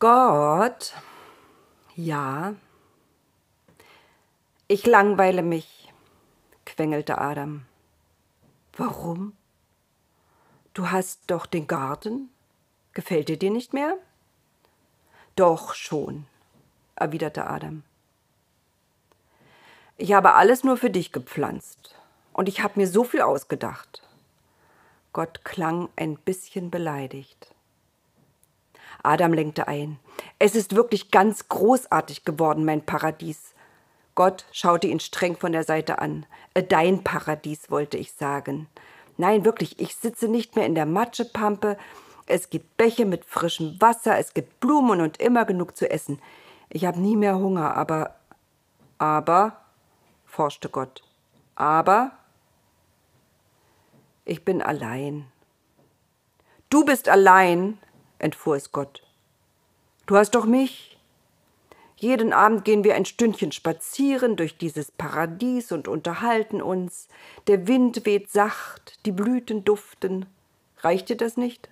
Gott, ja, ich langweile mich, quengelte Adam. Warum? Du hast doch den Garten. Gefällt er dir nicht mehr? Doch schon, erwiderte Adam. Ich habe alles nur für dich gepflanzt und ich habe mir so viel ausgedacht. Gott klang ein bisschen beleidigt. Adam lenkte ein. Es ist wirklich ganz großartig geworden, mein Paradies. Gott schaute ihn streng von der Seite an. Äh, dein Paradies, wollte ich sagen. Nein, wirklich, ich sitze nicht mehr in der Matschepampe. Es gibt Bäche mit frischem Wasser, es gibt Blumen und immer genug zu essen. Ich habe nie mehr Hunger, aber. Aber, forschte Gott. Aber ich bin allein. Du bist allein, entfuhr es Gott. Du hast doch mich. Jeden Abend gehen wir ein Stündchen spazieren durch dieses Paradies und unterhalten uns. Der Wind weht sacht, die Blüten duften. Reicht dir das nicht?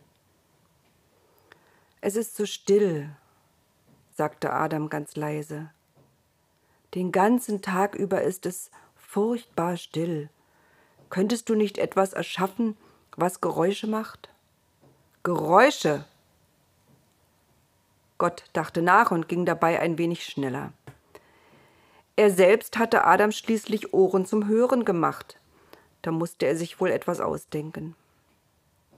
Es ist so still, sagte Adam ganz leise. Den ganzen Tag über ist es furchtbar still. Könntest du nicht etwas erschaffen, was Geräusche macht? Geräusche, Gott dachte nach und ging dabei ein wenig schneller. Er selbst hatte Adam schließlich Ohren zum Hören gemacht. Da musste er sich wohl etwas ausdenken.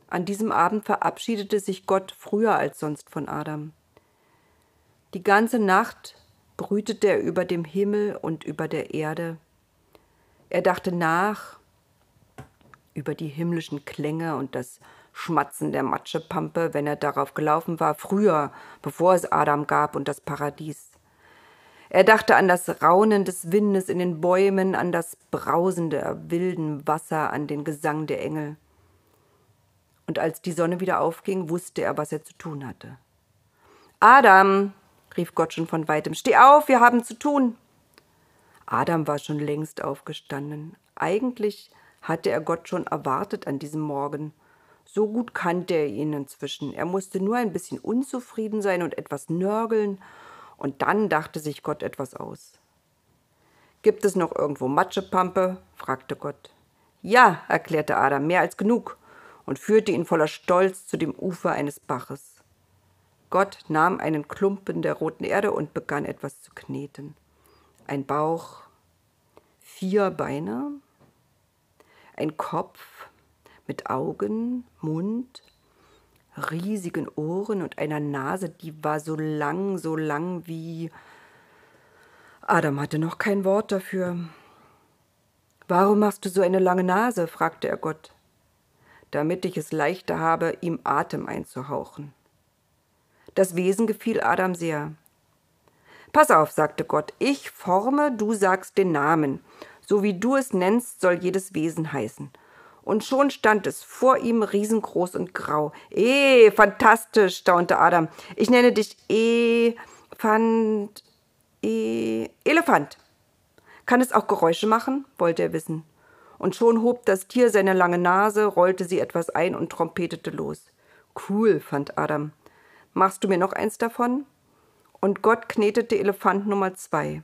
An diesem Abend verabschiedete sich Gott früher als sonst von Adam. Die ganze Nacht brütete er über dem Himmel und über der Erde. Er dachte nach über die himmlischen Klänge und das Schmatzen der Matschepampe, wenn er darauf gelaufen war, früher, bevor es Adam gab und das Paradies. Er dachte an das Raunen des Windes in den Bäumen, an das Brausen der wilden Wasser, an den Gesang der Engel. Und als die Sonne wieder aufging, wusste er, was er zu tun hatte. Adam, rief Gott schon von weitem, steh auf, wir haben zu tun. Adam war schon längst aufgestanden. Eigentlich hatte er Gott schon erwartet an diesem Morgen. So gut kannte er ihn inzwischen. Er musste nur ein bisschen unzufrieden sein und etwas nörgeln, und dann dachte sich Gott etwas aus. Gibt es noch irgendwo Matschepampe? fragte Gott. Ja, erklärte Adam, mehr als genug, und führte ihn voller Stolz zu dem Ufer eines Baches. Gott nahm einen Klumpen der roten Erde und begann etwas zu kneten. Ein Bauch, vier Beine, ein Kopf, mit Augen, Mund, riesigen Ohren und einer Nase, die war so lang, so lang wie. Adam hatte noch kein Wort dafür. Warum machst du so eine lange Nase? fragte er Gott, damit ich es leichter habe, ihm Atem einzuhauchen. Das Wesen gefiel Adam sehr. Pass auf, sagte Gott, ich forme, du sagst den Namen. So wie du es nennst, soll jedes Wesen heißen und schon stand es vor ihm riesengroß und grau. Eh, fantastisch, staunte Adam. Ich nenne dich Elefant. E Elefant. Kann es auch Geräusche machen? wollte er wissen. Und schon hob das Tier seine lange Nase, rollte sie etwas ein und trompetete los. Cool, fand Adam. Machst du mir noch eins davon? Und Gott knetete Elefant Nummer zwei.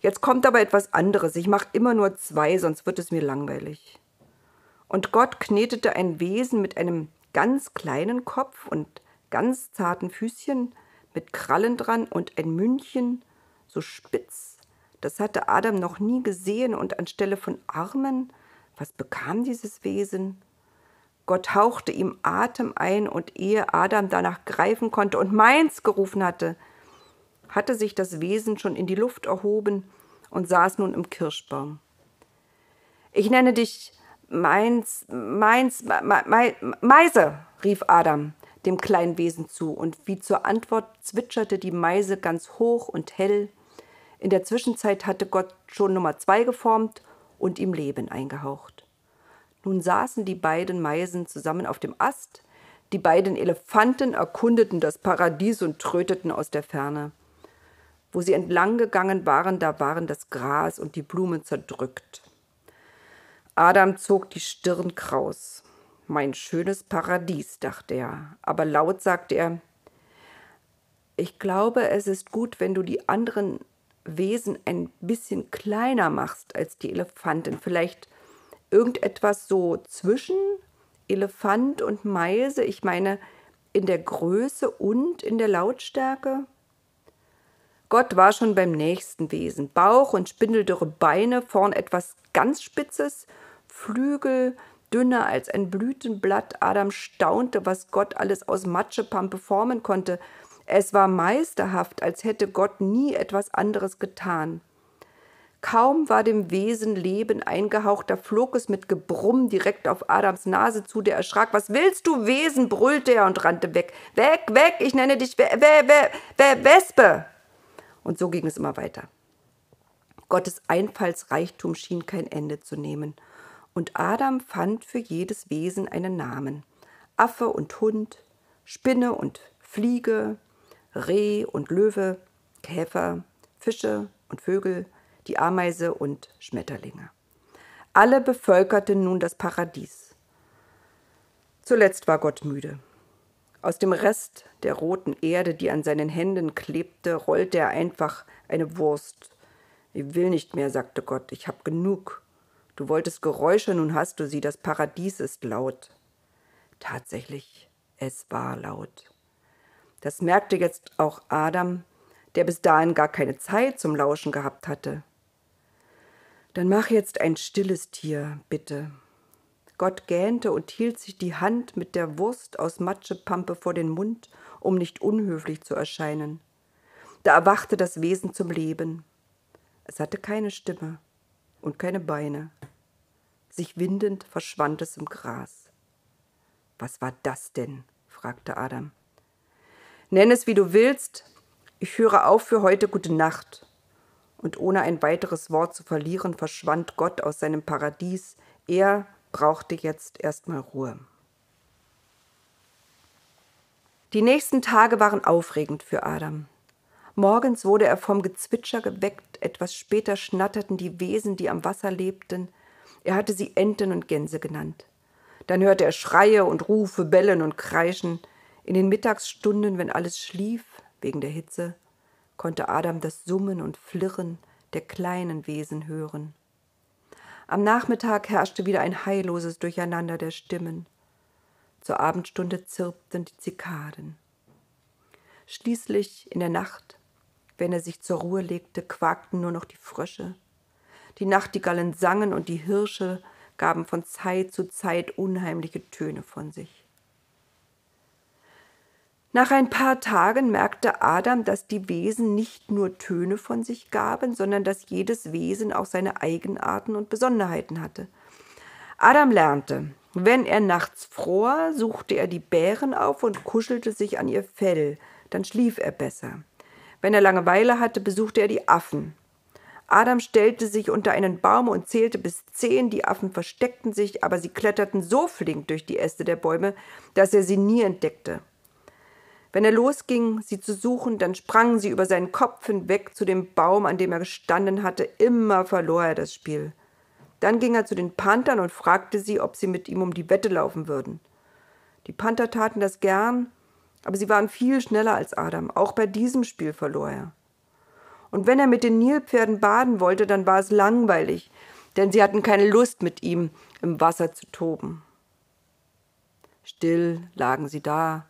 Jetzt kommt aber etwas anderes. Ich mach immer nur zwei, sonst wird es mir langweilig. Und Gott knetete ein Wesen mit einem ganz kleinen Kopf und ganz zarten Füßchen mit Krallen dran und ein Mündchen so spitz. Das hatte Adam noch nie gesehen und anstelle von Armen, was bekam dieses Wesen? Gott hauchte ihm Atem ein und ehe Adam danach greifen konnte und meins gerufen hatte, hatte sich das Wesen schon in die Luft erhoben und saß nun im Kirschbaum. Ich nenne dich Meins, meins, me, Meise, rief Adam dem kleinen Wesen zu, und wie zur Antwort zwitscherte die Meise ganz hoch und hell. In der Zwischenzeit hatte Gott schon Nummer zwei geformt und ihm Leben eingehaucht. Nun saßen die beiden Meisen zusammen auf dem Ast, die beiden Elefanten erkundeten das Paradies und tröteten aus der Ferne. Wo sie entlang gegangen waren, da waren das Gras und die Blumen zerdrückt. Adam zog die Stirn kraus. Mein schönes Paradies, dachte er, aber laut sagte er ich glaube, es ist gut, wenn du die anderen Wesen ein bisschen kleiner machst als die Elefantin. Vielleicht irgendetwas so zwischen Elefant und Meise. Ich meine, in der Größe und in der Lautstärke. Gott war schon beim nächsten Wesen. Bauch und spindeldürre Beine, vorn etwas ganz Spitzes, Flügel, dünner als ein Blütenblatt. Adam staunte, was Gott alles aus Matschepampe formen konnte. Es war meisterhaft, als hätte Gott nie etwas anderes getan. Kaum war dem Wesen Leben eingehaucht, da flog es mit Gebrumm direkt auf Adams Nase zu, der erschrak. Was willst du, Wesen? brüllte er und rannte weg. Weg, weg, ich nenne dich We We We We Wespe. Und so ging es immer weiter. Gottes Einfallsreichtum schien kein Ende zu nehmen. Und Adam fand für jedes Wesen einen Namen. Affe und Hund, Spinne und Fliege, Reh und Löwe, Käfer, Fische und Vögel, die Ameise und Schmetterlinge. Alle bevölkerten nun das Paradies. Zuletzt war Gott müde. Aus dem Rest der roten Erde, die an seinen Händen klebte, rollte er einfach eine Wurst. Ich will nicht mehr, sagte Gott, ich hab genug. Du wolltest Geräusche, nun hast du sie, das Paradies ist laut. Tatsächlich, es war laut. Das merkte jetzt auch Adam, der bis dahin gar keine Zeit zum Lauschen gehabt hatte. Dann mach jetzt ein stilles Tier, bitte. Gott gähnte und hielt sich die Hand mit der Wurst aus Matschepampe vor den Mund, um nicht unhöflich zu erscheinen. Da erwachte das Wesen zum Leben. Es hatte keine Stimme und keine Beine. Sich windend verschwand es im Gras. Was war das denn? fragte Adam. Nenn es, wie du willst. Ich höre auf für heute gute Nacht. Und ohne ein weiteres Wort zu verlieren, verschwand Gott aus seinem Paradies. Er brauchte jetzt erstmal Ruhe. Die nächsten Tage waren aufregend für Adam. Morgens wurde er vom Gezwitscher geweckt, etwas später schnatterten die Wesen, die am Wasser lebten. Er hatte sie Enten und Gänse genannt. Dann hörte er Schreie und Rufe, Bellen und Kreischen. In den Mittagsstunden, wenn alles schlief, wegen der Hitze, konnte Adam das Summen und Flirren der kleinen Wesen hören. Am Nachmittag herrschte wieder ein heilloses Durcheinander der Stimmen. Zur Abendstunde zirpten die Zikaden. Schließlich in der Nacht, wenn er sich zur Ruhe legte, quakten nur noch die Frösche. Die Nachtigallen sangen und die Hirsche gaben von Zeit zu Zeit unheimliche Töne von sich. Nach ein paar Tagen merkte Adam, dass die Wesen nicht nur Töne von sich gaben, sondern dass jedes Wesen auch seine Eigenarten und Besonderheiten hatte. Adam lernte, wenn er nachts fror, suchte er die Bären auf und kuschelte sich an ihr Fell, dann schlief er besser. Wenn er Langeweile hatte, besuchte er die Affen. Adam stellte sich unter einen Baum und zählte bis zehn. Die Affen versteckten sich, aber sie kletterten so flink durch die Äste der Bäume, dass er sie nie entdeckte. Wenn er losging, sie zu suchen, dann sprangen sie über seinen Kopf hinweg zu dem Baum, an dem er gestanden hatte. Immer verlor er das Spiel. Dann ging er zu den Panthern und fragte sie, ob sie mit ihm um die Wette laufen würden. Die Panther taten das gern, aber sie waren viel schneller als Adam. Auch bei diesem Spiel verlor er. Und wenn er mit den Nilpferden baden wollte, dann war es langweilig, denn sie hatten keine Lust, mit ihm im Wasser zu toben. Still lagen sie da,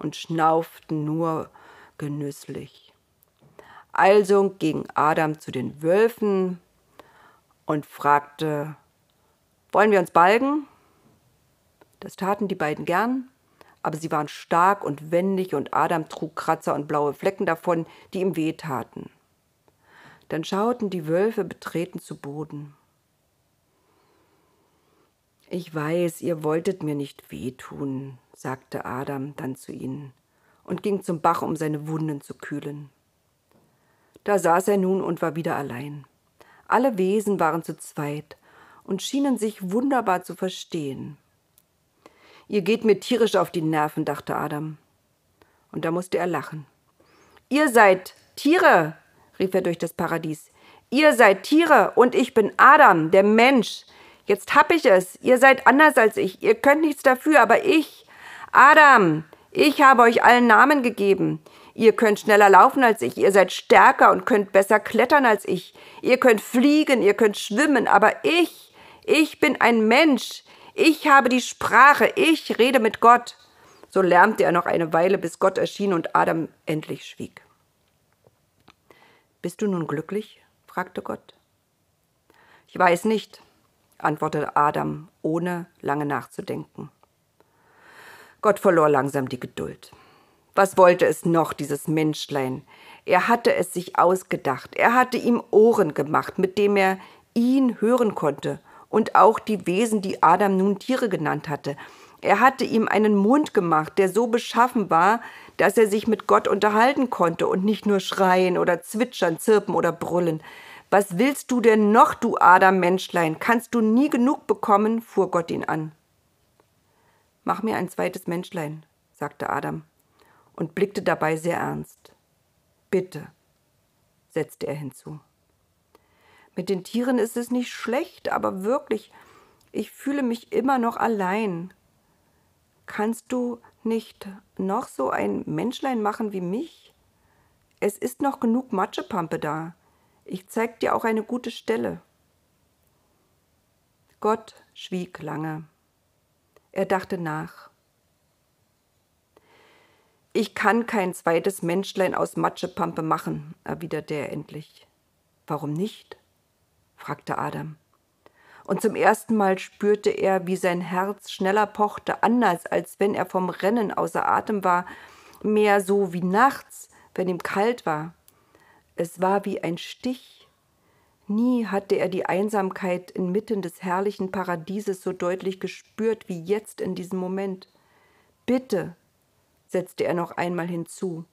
und schnauften nur genüsslich. Also ging Adam zu den Wölfen und fragte, wollen wir uns balgen? Das taten die beiden gern, aber sie waren stark und wendig und Adam trug Kratzer und blaue Flecken davon, die ihm wehtaten. Dann schauten die Wölfe betreten zu Boden. Ich weiß, ihr wolltet mir nicht wehtun, sagte Adam dann zu ihnen und ging zum Bach, um seine Wunden zu kühlen. Da saß er nun und war wieder allein. Alle Wesen waren zu zweit und schienen sich wunderbar zu verstehen. Ihr geht mir tierisch auf die Nerven, dachte Adam. Und da musste er lachen. Ihr seid Tiere, rief er durch das Paradies. Ihr seid Tiere und ich bin Adam, der Mensch. Jetzt hab ich es. Ihr seid anders als ich. Ihr könnt nichts dafür, aber ich, Adam, ich habe euch allen Namen gegeben. Ihr könnt schneller laufen als ich, ihr seid stärker und könnt besser klettern als ich. Ihr könnt fliegen, ihr könnt schwimmen, aber ich, ich bin ein Mensch. Ich habe die Sprache, ich rede mit Gott. So lärmte er noch eine Weile, bis Gott erschien und Adam endlich schwieg. Bist du nun glücklich? fragte Gott. Ich weiß nicht, antwortete Adam, ohne lange nachzudenken. Gott verlor langsam die Geduld. Was wollte es noch, dieses Menschlein? Er hatte es sich ausgedacht. Er hatte ihm Ohren gemacht, mit dem er ihn hören konnte, und auch die Wesen, die Adam nun Tiere genannt hatte. Er hatte ihm einen Mund gemacht, der so beschaffen war, dass er sich mit Gott unterhalten konnte und nicht nur schreien oder zwitschern, zirpen oder brüllen. Was willst du denn noch, du Adam Menschlein? Kannst du nie genug bekommen? fuhr Gott ihn an. Mach mir ein zweites Menschlein, sagte Adam und blickte dabei sehr ernst. Bitte, setzte er hinzu. Mit den Tieren ist es nicht schlecht, aber wirklich, ich fühle mich immer noch allein. Kannst du nicht noch so ein Menschlein machen wie mich? Es ist noch genug Matschepampe da. Ich zeig dir auch eine gute Stelle. Gott schwieg lange. Er dachte nach. Ich kann kein zweites Menschlein aus Matschepampe machen, erwiderte er endlich. Warum nicht? fragte Adam. Und zum ersten Mal spürte er, wie sein Herz schneller pochte, anders als wenn er vom Rennen außer Atem war, mehr so wie nachts, wenn ihm kalt war. Es war wie ein Stich. Nie hatte er die Einsamkeit inmitten des herrlichen Paradieses so deutlich gespürt wie jetzt in diesem Moment. Bitte, setzte er noch einmal hinzu,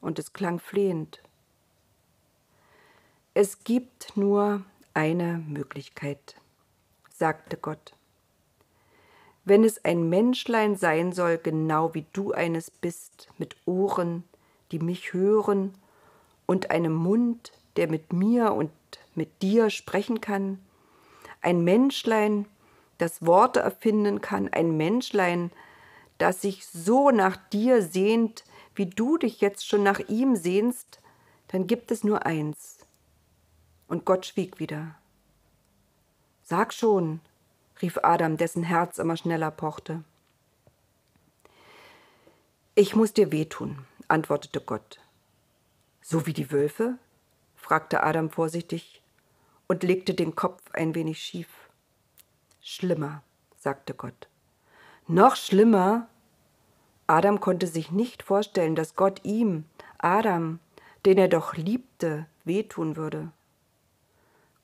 und es klang flehend. Es gibt nur eine Möglichkeit, sagte Gott. Wenn es ein Menschlein sein soll, genau wie du eines bist, mit Ohren, die mich hören, und einem Mund, der mit mir und mit dir sprechen kann, ein Menschlein, das Worte erfinden kann, ein Menschlein, das sich so nach dir sehnt, wie du dich jetzt schon nach ihm sehnst, dann gibt es nur eins. Und Gott schwieg wieder. Sag schon, rief Adam, dessen Herz immer schneller pochte. Ich muss dir wehtun, antwortete Gott. So wie die Wölfe? fragte Adam vorsichtig und legte den Kopf ein wenig schief. Schlimmer, sagte Gott. Noch schlimmer? Adam konnte sich nicht vorstellen, dass Gott ihm, Adam, den er doch liebte, wehtun würde.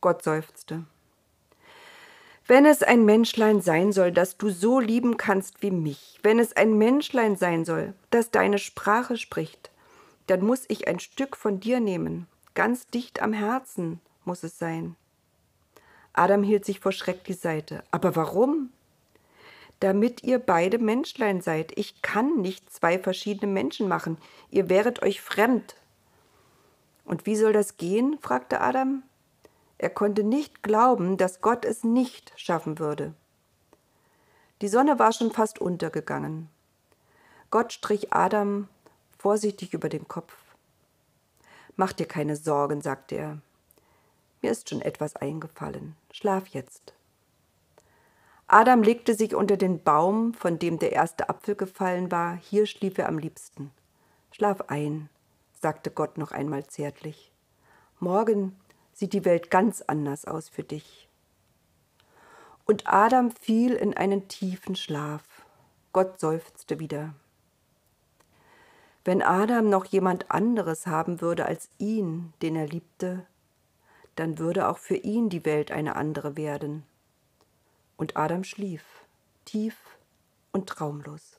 Gott seufzte. Wenn es ein Menschlein sein soll, das du so lieben kannst wie mich, wenn es ein Menschlein sein soll, das deine Sprache spricht, dann muss ich ein Stück von dir nehmen, ganz dicht am Herzen muss es sein. Adam hielt sich vor Schreck die Seite. Aber warum? damit ihr beide Menschlein seid. Ich kann nicht zwei verschiedene Menschen machen. Ihr wäret euch fremd. Und wie soll das gehen? fragte Adam. Er konnte nicht glauben, dass Gott es nicht schaffen würde. Die Sonne war schon fast untergegangen. Gott strich Adam vorsichtig über den Kopf. Mach dir keine Sorgen, sagte er. Mir ist schon etwas eingefallen. Schlaf jetzt. Adam legte sich unter den Baum, von dem der erste Apfel gefallen war, hier schlief er am liebsten. Schlaf ein, sagte Gott noch einmal zärtlich. Morgen sieht die Welt ganz anders aus für dich. Und Adam fiel in einen tiefen Schlaf. Gott seufzte wieder. Wenn Adam noch jemand anderes haben würde als ihn, den er liebte, dann würde auch für ihn die Welt eine andere werden und Adam schlief, tief und traumlos.